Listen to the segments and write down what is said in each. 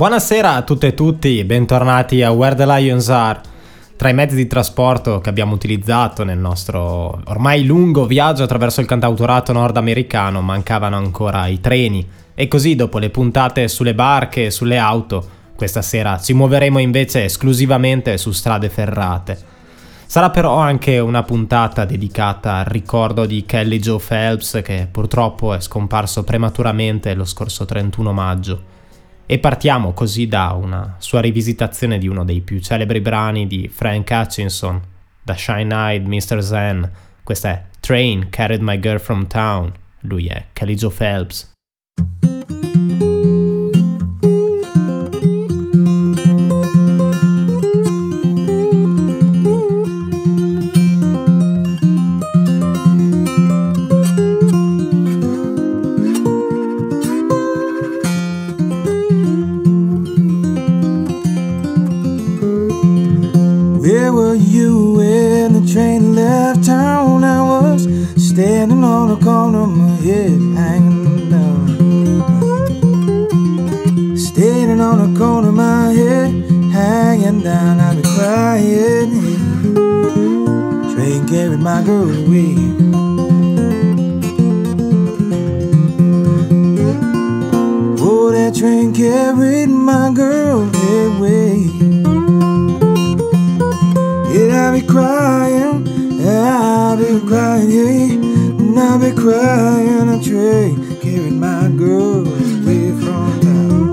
Buonasera a tutte e tutti, bentornati a Where the Lions Are. Tra i mezzi di trasporto che abbiamo utilizzato nel nostro ormai lungo viaggio attraverso il cantautorato nordamericano mancavano ancora i treni e così dopo le puntate sulle barche e sulle auto, questa sera ci muoveremo invece esclusivamente su strade ferrate. Sarà però anche una puntata dedicata al ricordo di Kelly Joe Phelps che purtroppo è scomparso prematuramente lo scorso 31 maggio. E partiamo così da una sua rivisitazione di uno dei più celebri brani di Frank Hutchinson, da Shine Eyed Mr. Zen. Questa è Train Carried My Girl From Town. Lui è Joe Phelps. Standing on the corner, my head hanging down. Standing on the corner, of my head hanging down. I've been crying. Train carried my girl away. And I be crying, a train carried my girl away from town.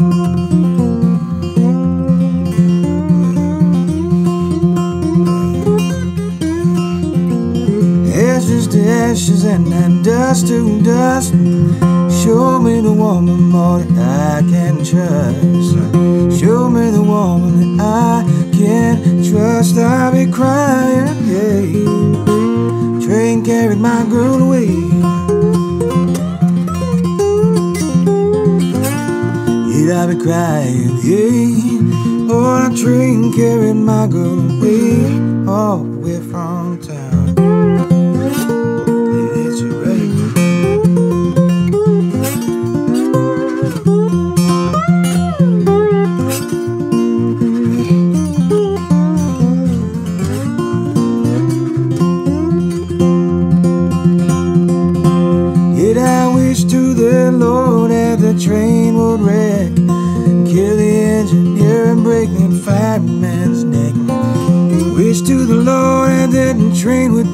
Ashes to ashes and then dust to dust. Show me the woman more that I can trust. Show me the woman that I can trust. I'll be crying, yeah. Train carried my girl away. I crying, yeah. Oh, the train carried my girl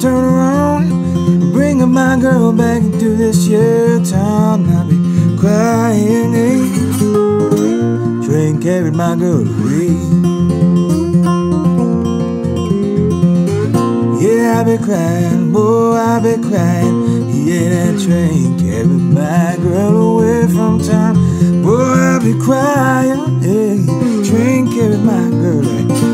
turn around, bring my girl back into this here town. I'll be crying? Train carried my girl away. Yeah, I be crying, boy, I be crying. Yeah, that train carried my girl away from town. Boy, I be crying. Hey, train carried my girl away.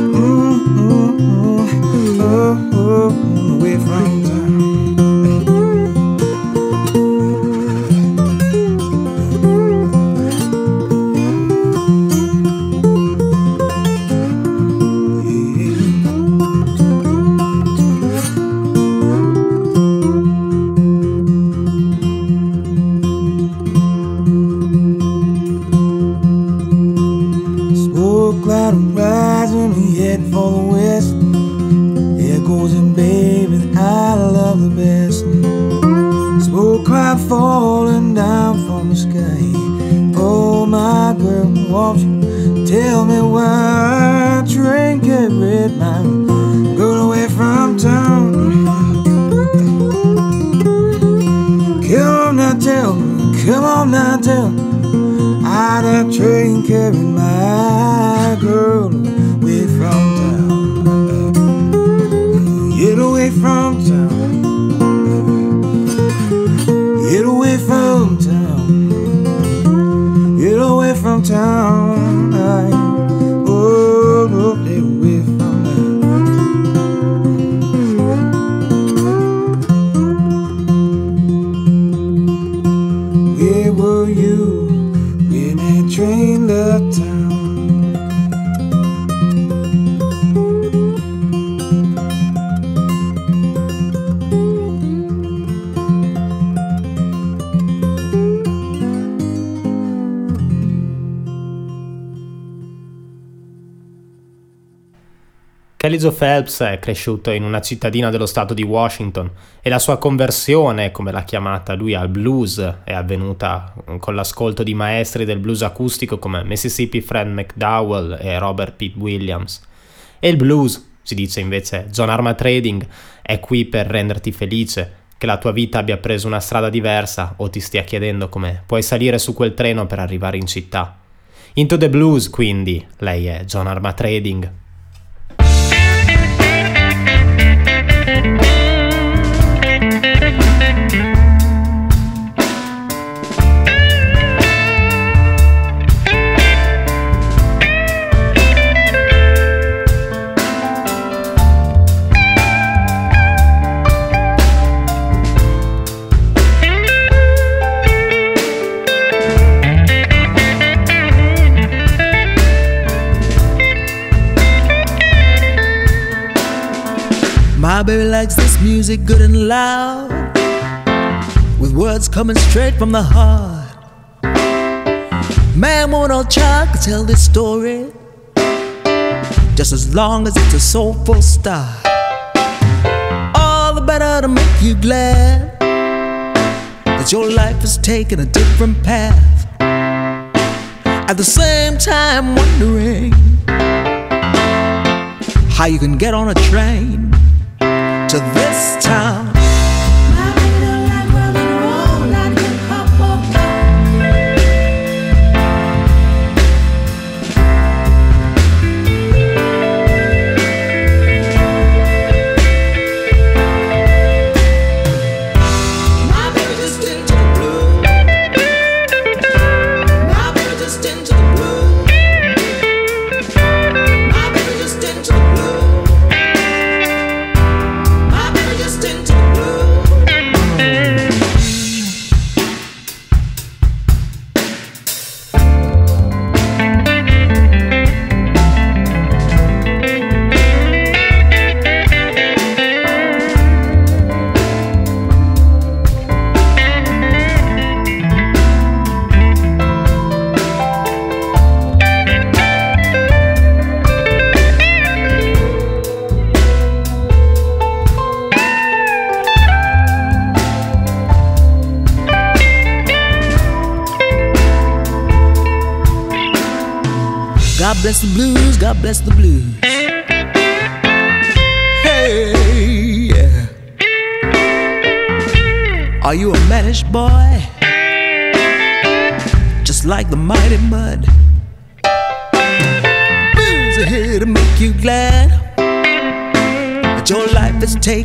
Phelps è cresciuto in una cittadina dello stato di Washington e la sua conversione, come l'ha chiamata lui, al blues è avvenuta con l'ascolto di maestri del blues acustico come Mississippi Fred McDowell e Robert Pitt Williams. E il blues, si dice invece John Arma Trading, è qui per renderti felice, che la tua vita abbia preso una strada diversa o ti stia chiedendo come puoi salire su quel treno per arrivare in città. Into the Blues, quindi, lei è John Arma Trading. My baby likes this music good and loud, with words coming straight from the heart. Man, woman, or child can tell this story, just as long as it's a soulful start. All the better to make you glad that your life has taken a different path. At the same time, wondering how you can get on a train to this town.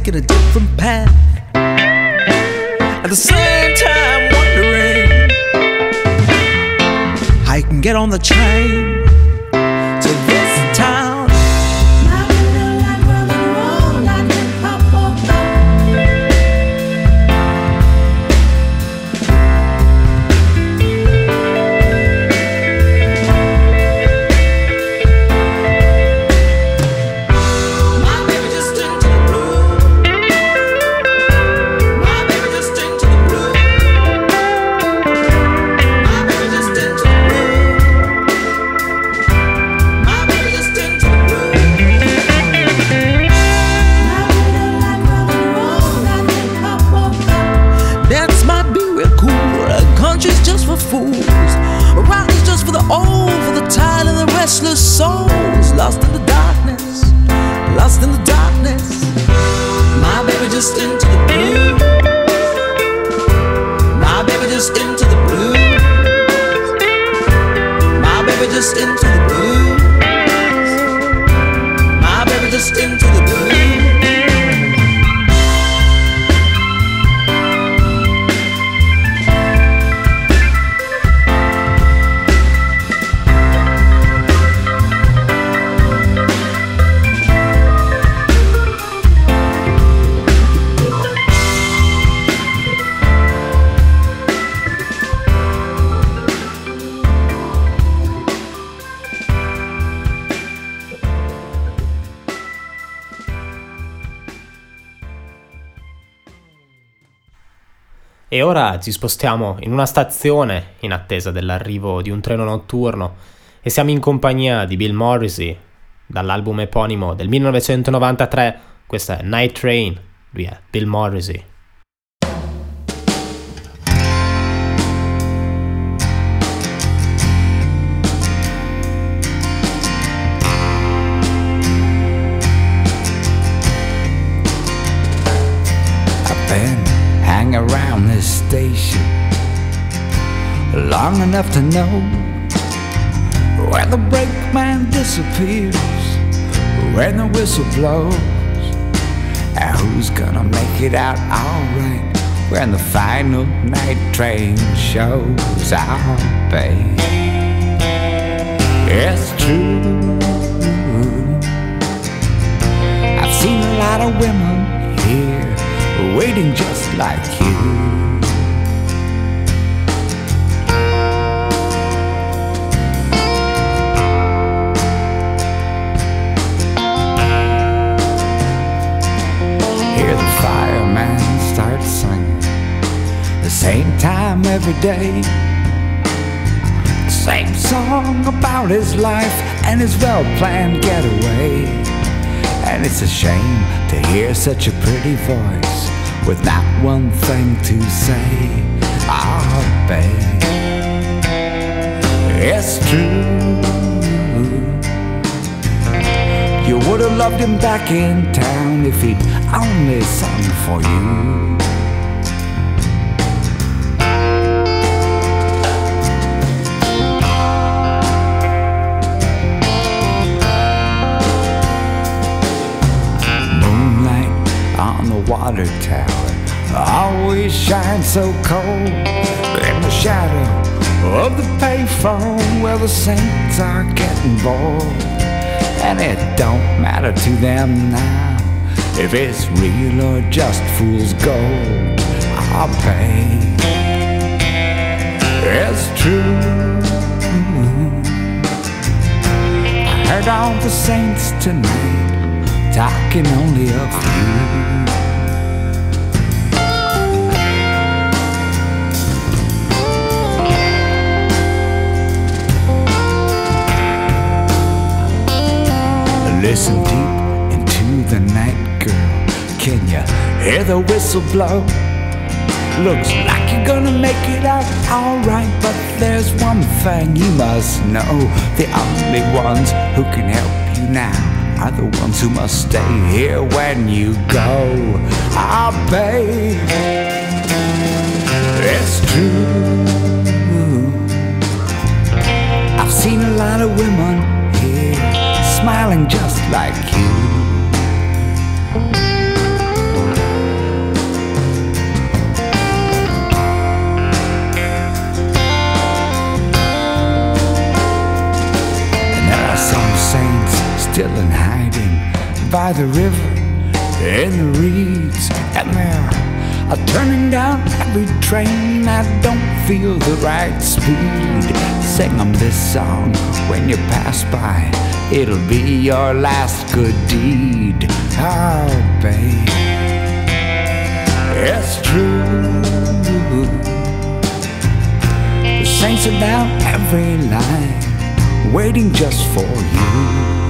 Taken a different path. At the same time, wondering how you can get on the train restless souls. Lost in the darkness. Lost in the darkness. My baby just into the blue. My baby just into the blue. My baby just into ora ci spostiamo in una stazione in attesa dell'arrivo di un treno notturno e siamo in compagnia di Bill Morrissey dall'album eponimo del 1993, questa è Night Train, lui è Bill Morrissey. Station long enough to know where the brakeman disappears, when the whistle blows, and who's gonna make it out alright when the final night train shows our babe. It's true. I've seen a lot of women here waiting just like you. Same time every day. Same song about his life and his well planned getaway. And it's a shame to hear such a pretty voice with not one thing to say. Ah, babe, it's true. You would have loved him back in town if he'd only sung for you. Water tower always shines so cold in the shadow of the payphone where the saints are getting bored. And it don't matter to them now if it's real or just fool's gold. I'll pay. It's true. I heard all the saints tonight talking only of you. Listen deep into the night, girl. Can you hear the whistle blow? Looks like you're gonna make it out alright, but there's one thing you must know. The only ones who can help you now are the ones who must stay here when you go. Ah, babe, it's true. I've seen a lot of women smiling just like you. And there are some saints still in hiding by the river in the reeds, and they're a turning down every train that don't feel the right speed. Sing them this song when you pass by. It'll be your last good deed. Oh, babe, it's true. The saints are down every line, waiting just for you.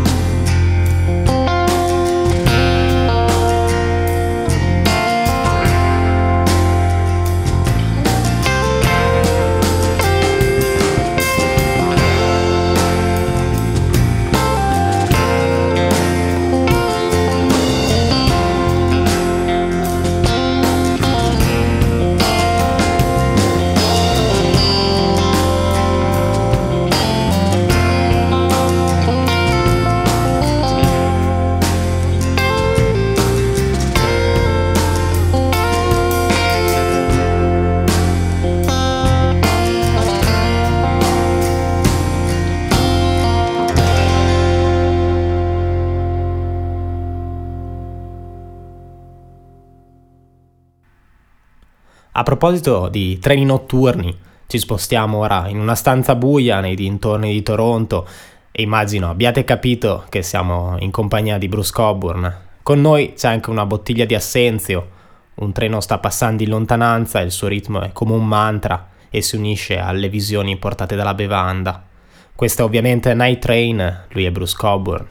Proposito di treni notturni, ci spostiamo ora in una stanza buia nei dintorni di Toronto e immagino abbiate capito che siamo in compagnia di Bruce Coburn. Con noi c'è anche una bottiglia di assenzio, Un treno sta passando in lontananza, il suo ritmo è come un mantra e si unisce alle visioni portate dalla bevanda. Questo è ovviamente Night Train, lui è Bruce Coburn.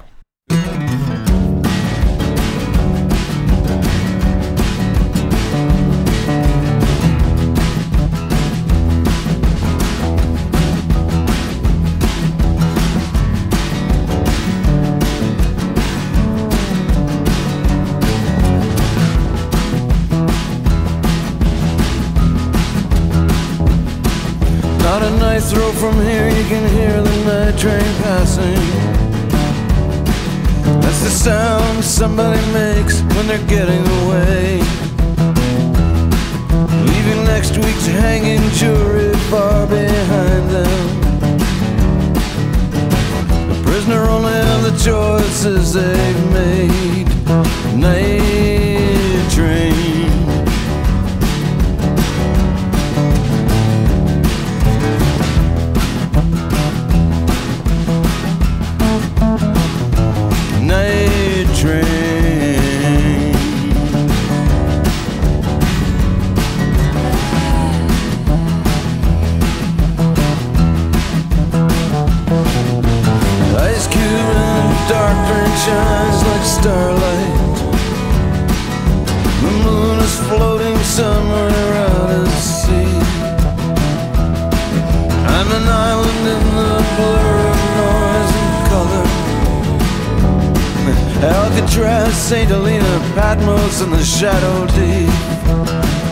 Shadow Deep.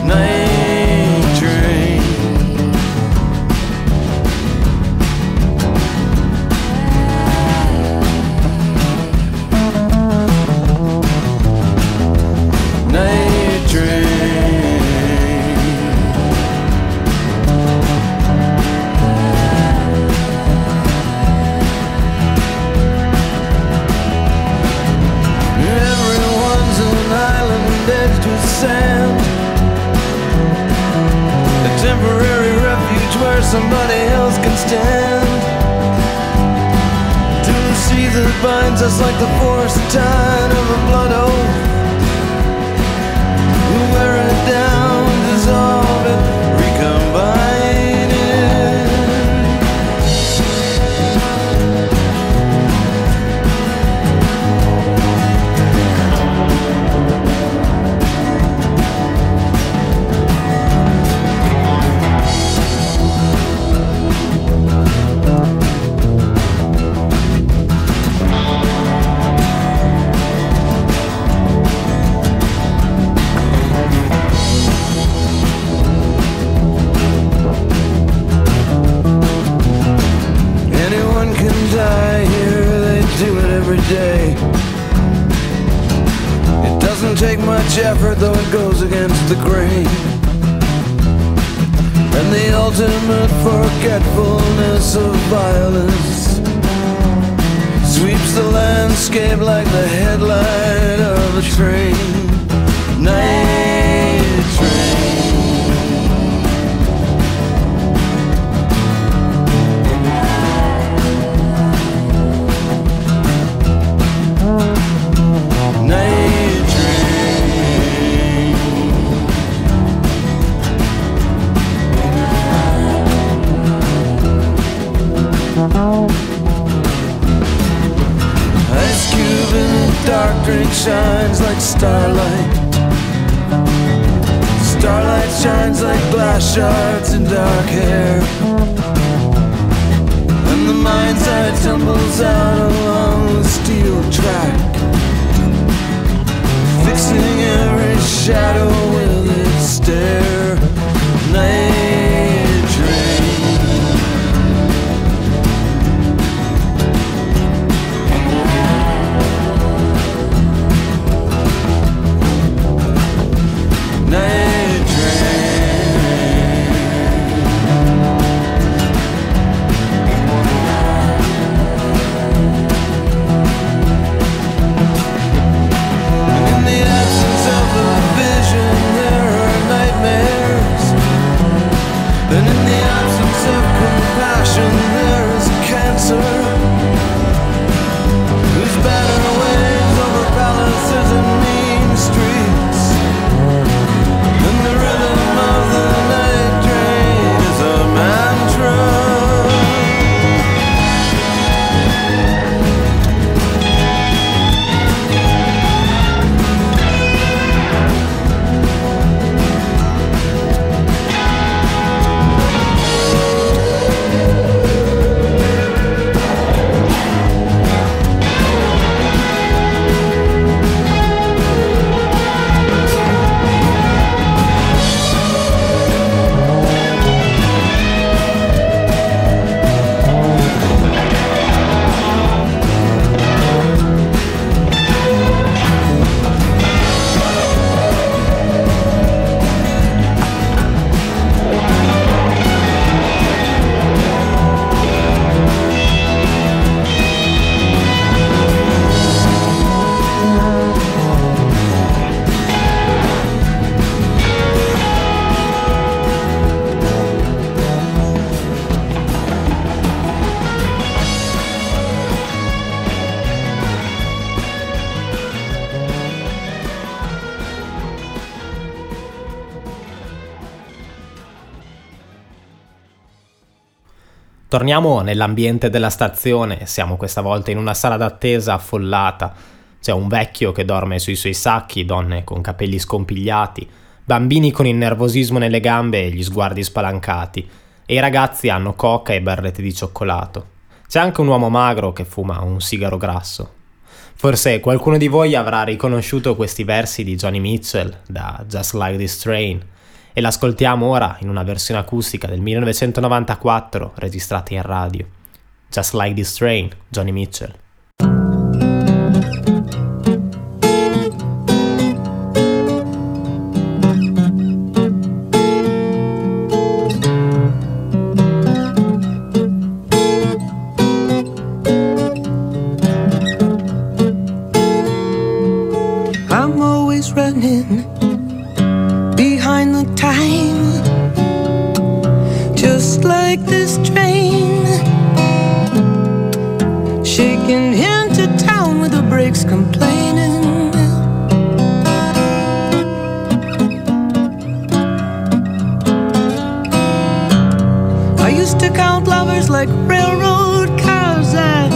Night Torniamo nell'ambiente della stazione, siamo questa volta in una sala d'attesa affollata. C'è un vecchio che dorme sui suoi sacchi, donne con capelli scompigliati, bambini con il nervosismo nelle gambe e gli sguardi spalancati, e i ragazzi hanno coca e barrette di cioccolato. C'è anche un uomo magro che fuma un sigaro grasso. Forse qualcuno di voi avrà riconosciuto questi versi di Johnny Mitchell da Just Like This Train e l'ascoltiamo ora in una versione acustica del 1994 registrata in radio. Just Like This Train, Johnny Mitchell. Shaking into town with the brakes complaining. I used to count lovers like railroad cars. I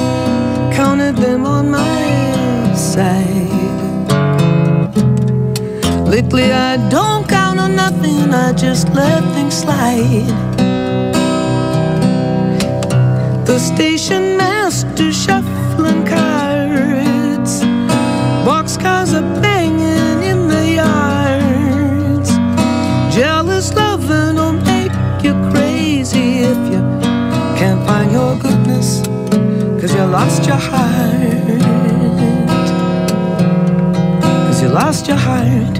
counted them on my side. Lately I don't count on nothing, I just let things slide. The station master shuffling cause you lost your heart. Cause you lost your heart.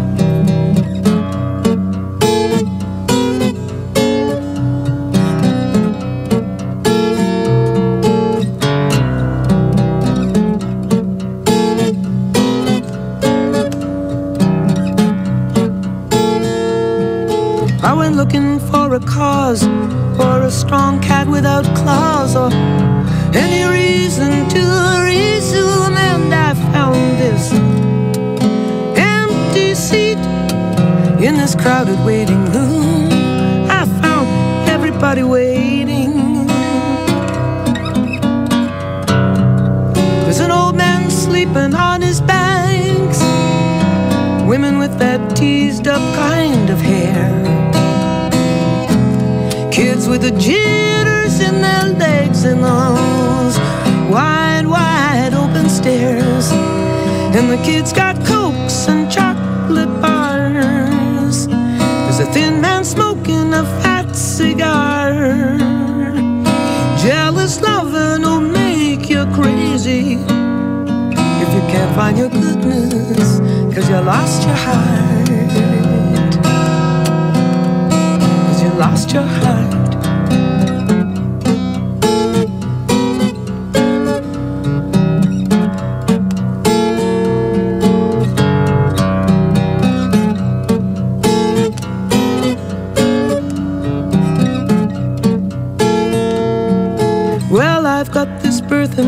I went looking for a cause, or a strong cat without claws, or any reason to resume, and I found this empty seat in this crowded waiting room. I found everybody waiting. There's an old man sleeping on his banks, women with that teased up kind of hair. Kids with the jitters in their those wide, wide open stares. And the kids got cokes and chocolate bars. There's a thin man smoking a fat cigar. Jealous loving will make you crazy if you can't find your goodness, cause you lost your heart. Cause you lost your heart.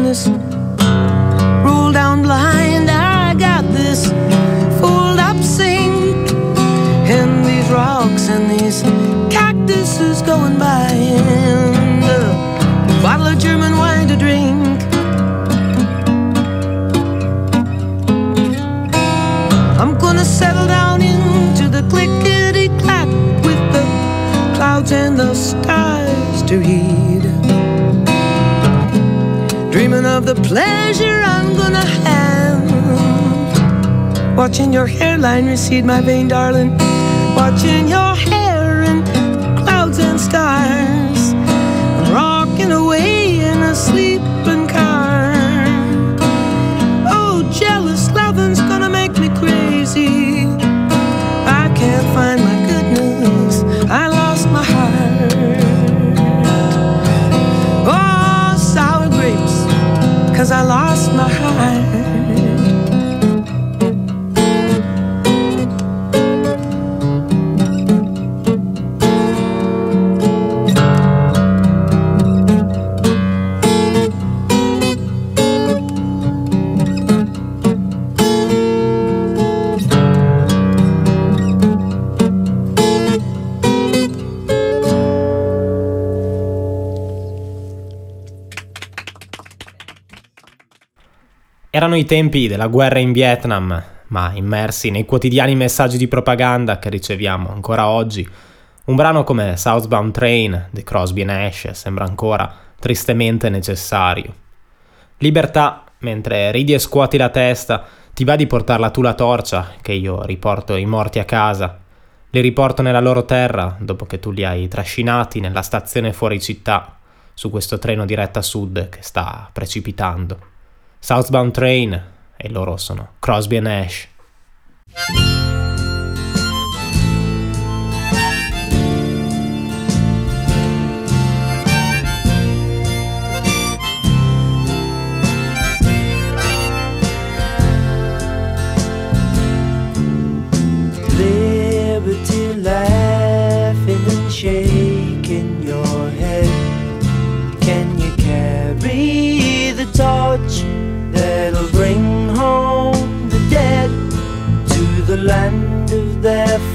Birth roll down blind. I got this. Fold up sink. And these rocks and these cactuses going by the pleasure I'm gonna have. Watching your hairline recede, my vain darling. Watching your I lost Erano i tempi della guerra in Vietnam, ma immersi nei quotidiani messaggi di propaganda che riceviamo ancora oggi, un brano come Southbound Train di Crosby Nash sembra ancora tristemente necessario. Libertà, mentre ridi e scuoti la testa, ti va di portarla tu la torcia, che io riporto i morti a casa. Li riporto nella loro terra, dopo che tu li hai trascinati nella stazione fuori città, su questo treno diretto a sud che sta precipitando. Southbound Train, e loro sono Crosby e Nash.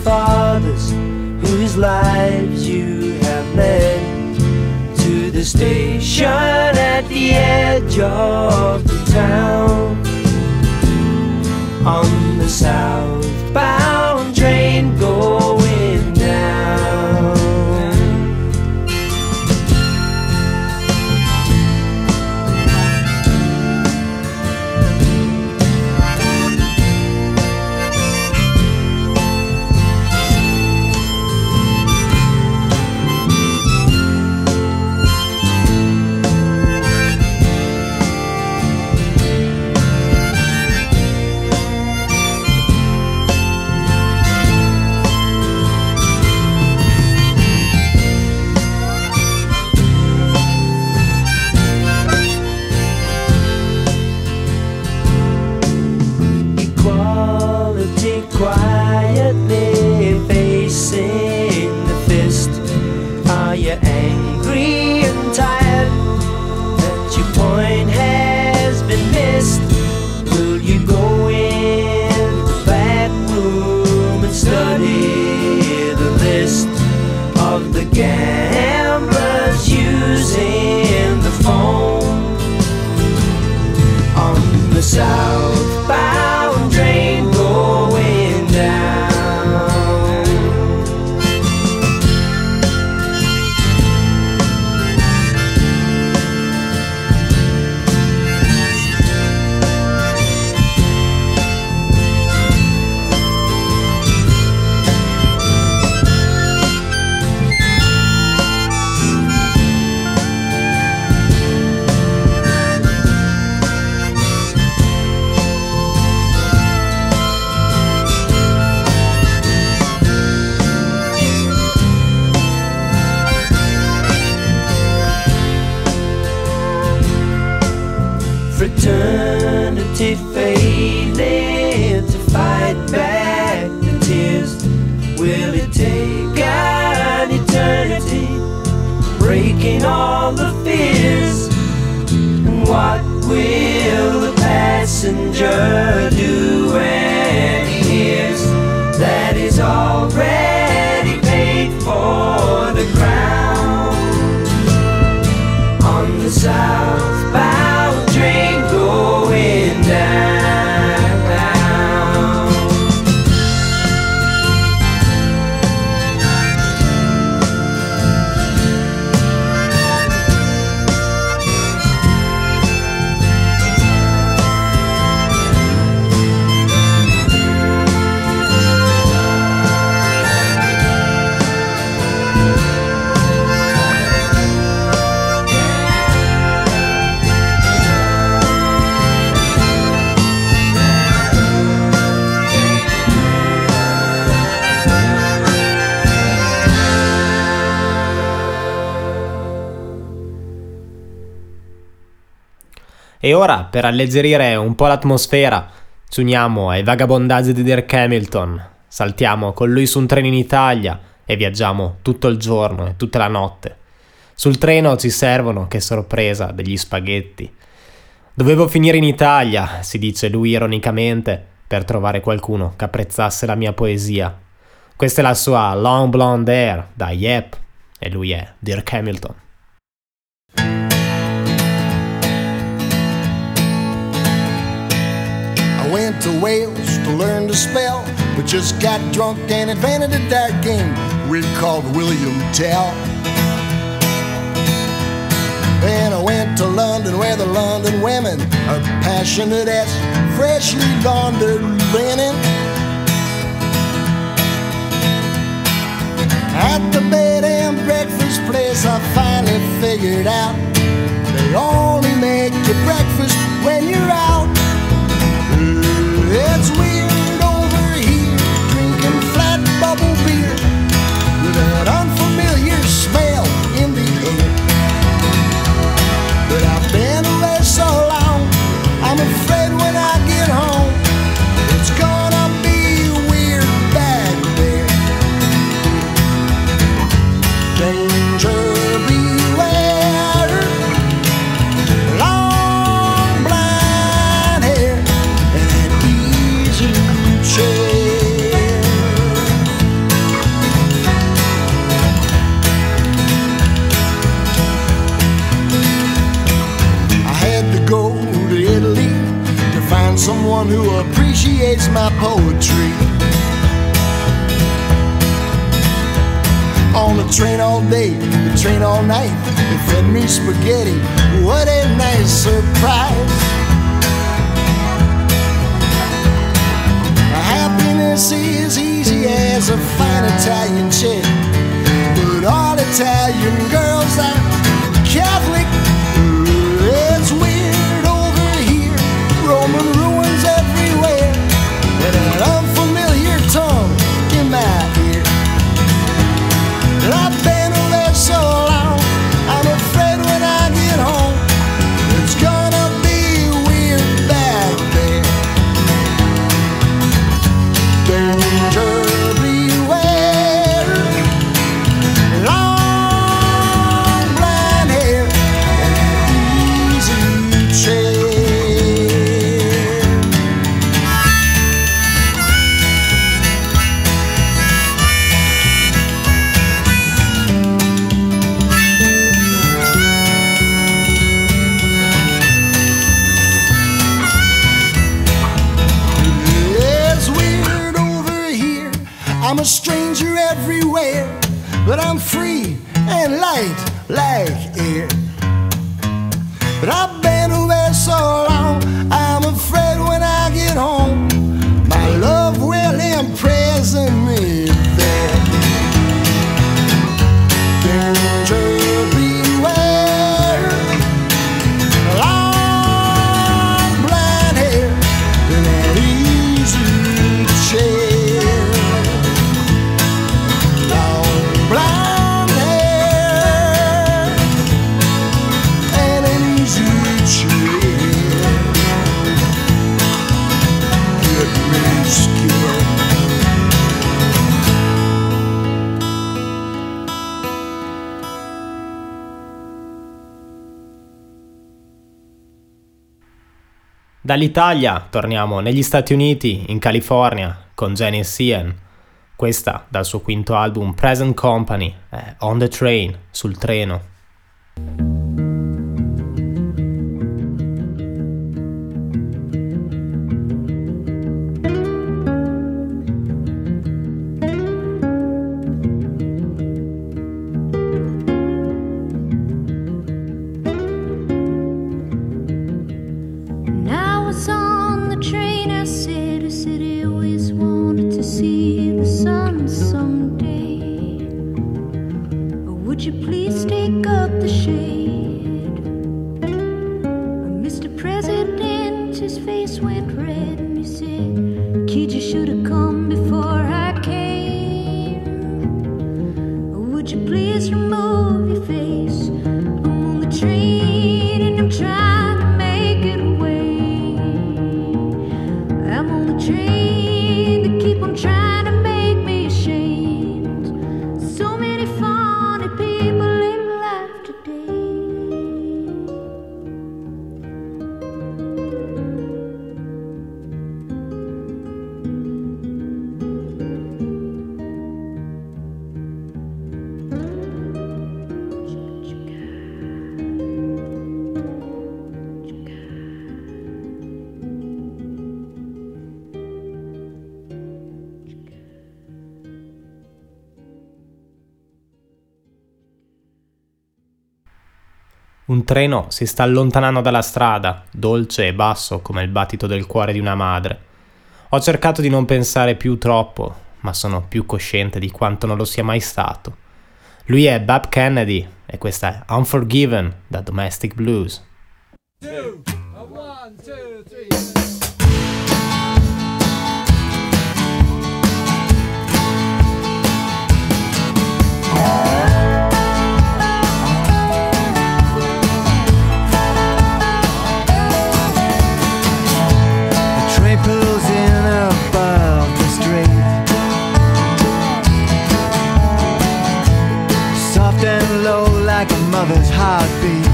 Fathers whose lives you have led? To the station at the edge of the town on the southbound train Ora, per alleggerire un po' l'atmosfera, ci uniamo ai vagabondaggi di Dirk Hamilton. Saltiamo con lui su un treno in Italia e viaggiamo tutto il giorno e tutta la notte. Sul treno ci servono, che sorpresa, degli spaghetti. Dovevo finire in Italia, si dice lui ironicamente, per trovare qualcuno che apprezzasse la mia poesia. Questa è la sua Long Blonde Hair da Yep e lui è Dirk Hamilton. went to Wales to learn to spell, but just got drunk and invented a dark game we called William Tell. Then I went to London where the London women are passionate as freshly laundered linen. At the bed and breakfast place, I finally figured out they only make you breakfast when you're out. It's we. I'm a stranger everywhere, but I'm free and light like air. But I've been away so long, I'm afraid when I get home, my love will imprison Dall'Italia torniamo negli Stati Uniti, in California, con Jenny Sian. Questa dal suo quinto album Present Company, eh, On the Train, sul treno. You please remove your face? Treno si sta allontanando dalla strada, dolce e basso come il battito del cuore di una madre. Ho cercato di non pensare più troppo, ma sono più cosciente di quanto non lo sia mai stato. Lui è Bab Kennedy e questa è Unforgiven da Domestic Blues. The like a mother's heartbeat.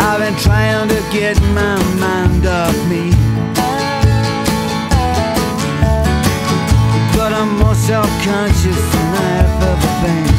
I've been trying to get my mind off me. But I'm more self-conscious than I've ever been.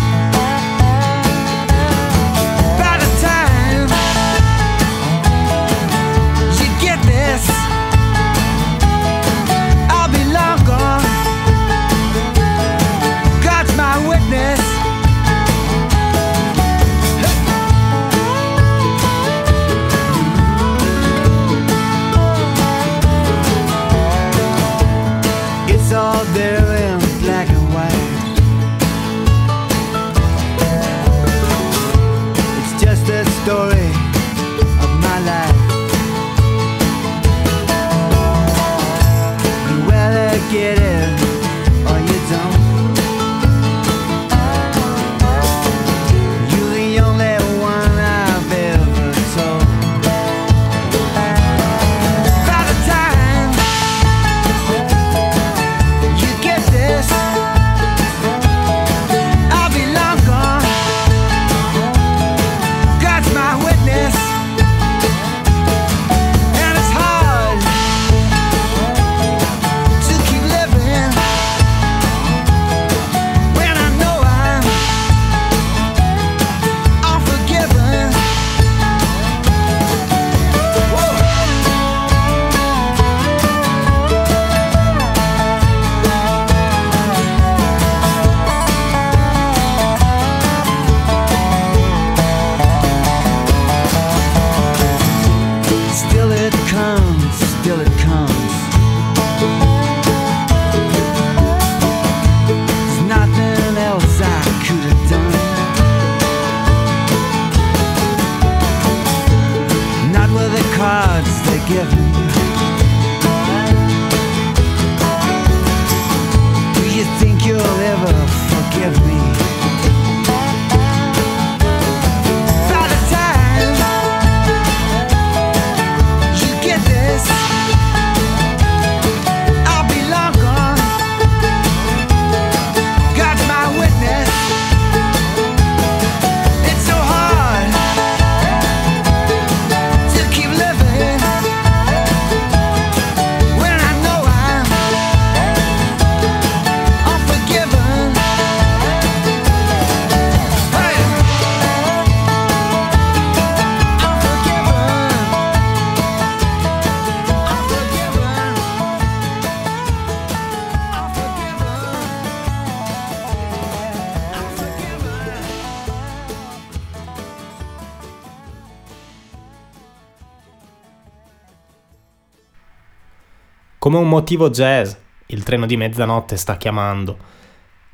Come un motivo jazz, il treno di mezzanotte sta chiamando.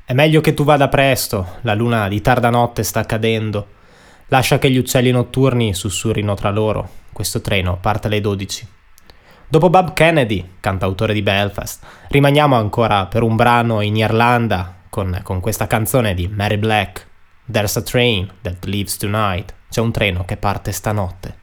È meglio che tu vada presto, la luna di tarda notte sta cadendo. Lascia che gli uccelli notturni sussurrino tra loro. Questo treno parte alle 12. Dopo Bob Kennedy, cantautore di Belfast, rimaniamo ancora per un brano in Irlanda con, con questa canzone di Mary Black. There's a train that leaves tonight. C'è un treno che parte stanotte.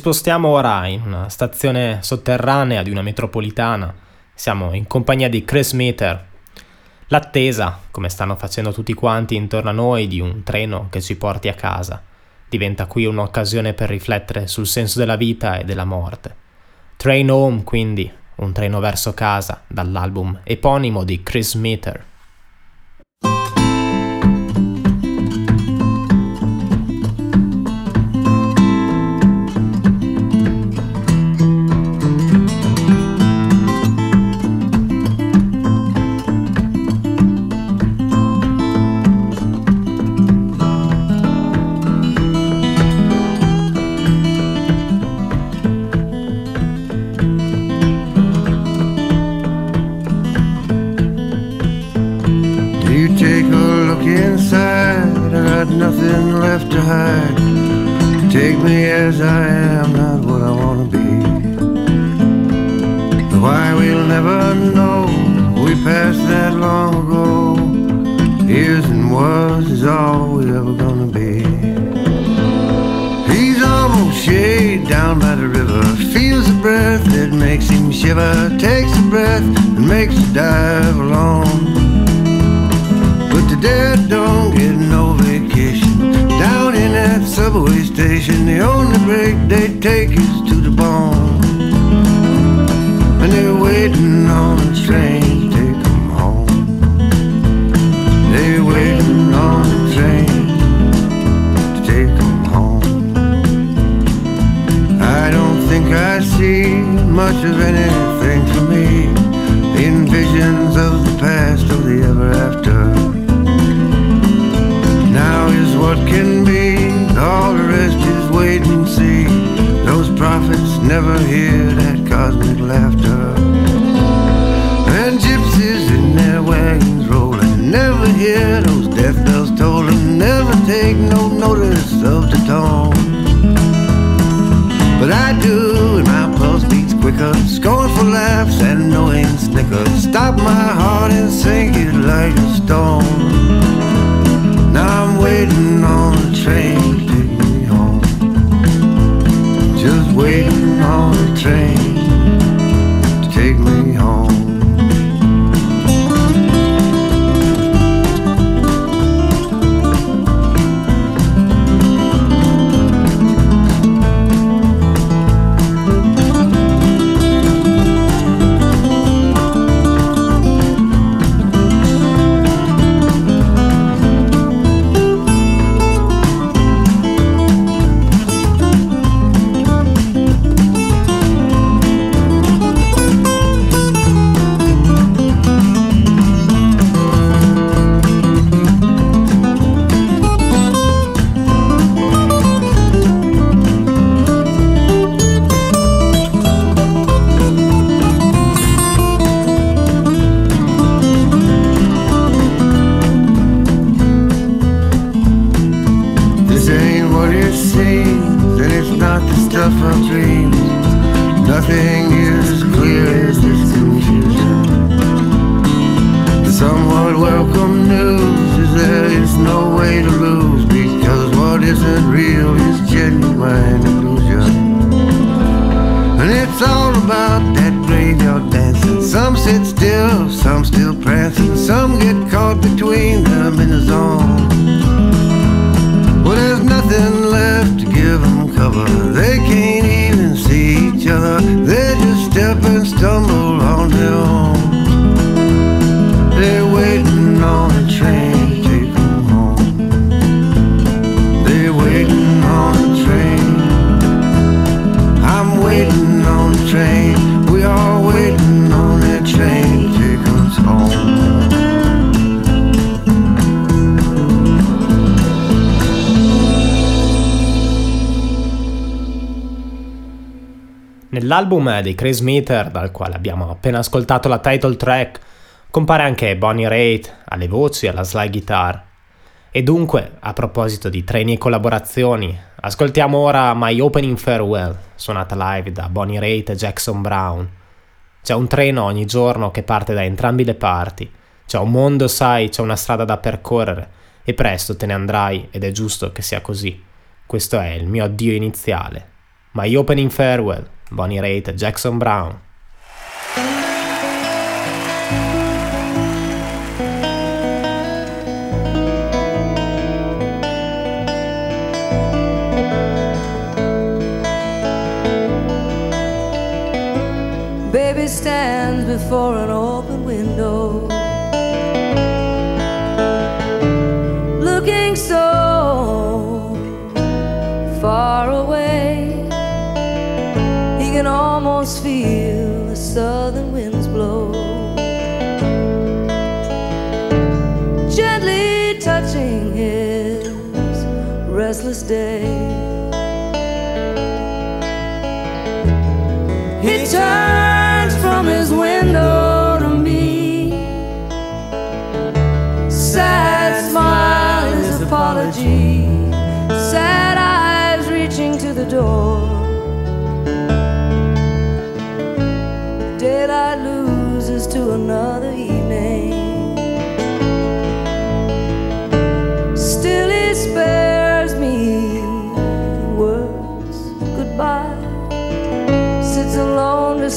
spostiamo ora in una stazione sotterranea di una metropolitana. Siamo in compagnia di Chris Meter. L'attesa, come stanno facendo tutti quanti intorno a noi, di un treno che ci porti a casa, diventa qui un'occasione per riflettere sul senso della vita e della morte. Train Home, quindi, un treno verso casa, dall'album eponimo di Chris Meter. Nell'album di Chris Meter, dal quale abbiamo appena ascoltato la title track, compare anche Bonnie Raitt alle voci e alla slide guitar. E dunque, a proposito di treni e collaborazioni, ascoltiamo ora My Opening Farewell, suonata live da Bonnie Raitt e Jackson Brown. C'è un treno ogni giorno che parte da entrambi le parti. C'è un mondo, sai, c'è una strada da percorrere e presto te ne andrai ed è giusto che sia così. Questo è il mio addio iniziale. My opening farewell. Bonnie Raitt, Jackson Brown. Baby stands before an old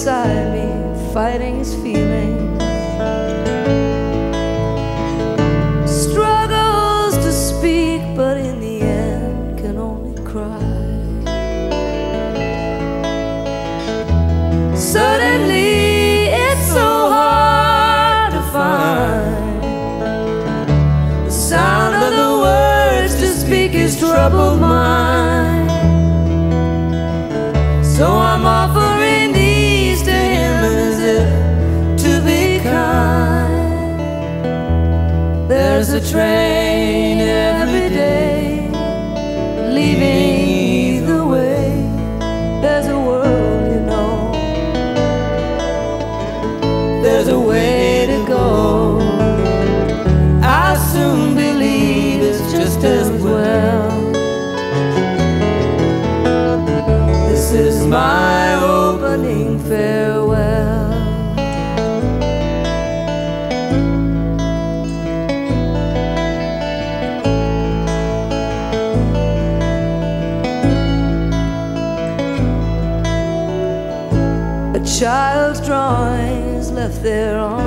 beside me, fighting his feelings. train. there on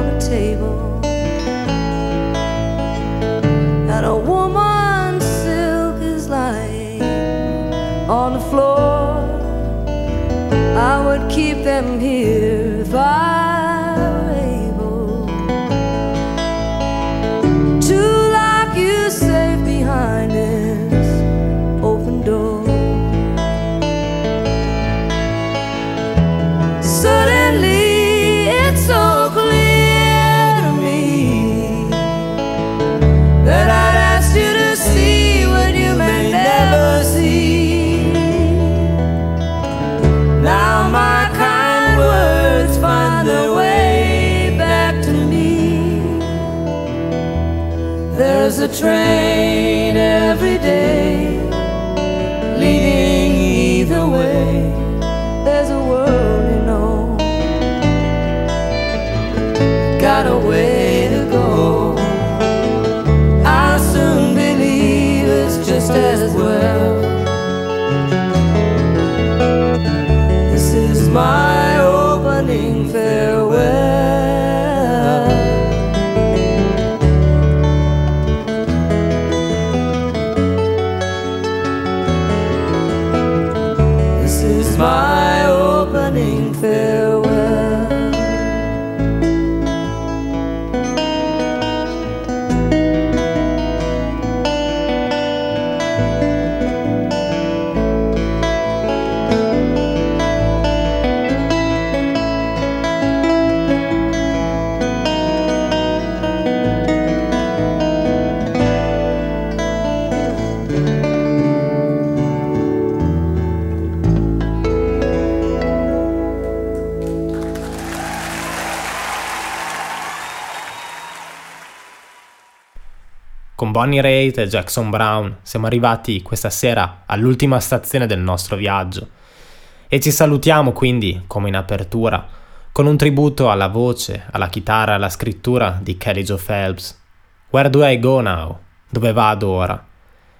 train. Bonnie Raitt e Jackson Brown siamo arrivati questa sera all'ultima stazione del nostro viaggio e ci salutiamo quindi, come in apertura, con un tributo alla voce, alla chitarra e alla scrittura di Kelly Joe Phelps. Where do I go now? Dove vado ora?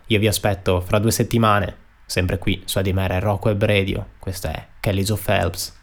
Io vi aspetto fra due settimane, sempre qui su Adimera Rocco e Radio. Questa è Kelly Joe Phelps.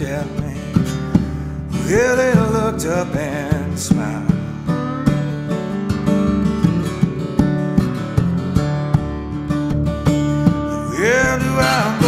Looked at me. Well, they looked up and smiled. Where do I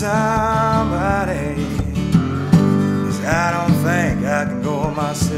somebody. Cause I don't think I can go myself.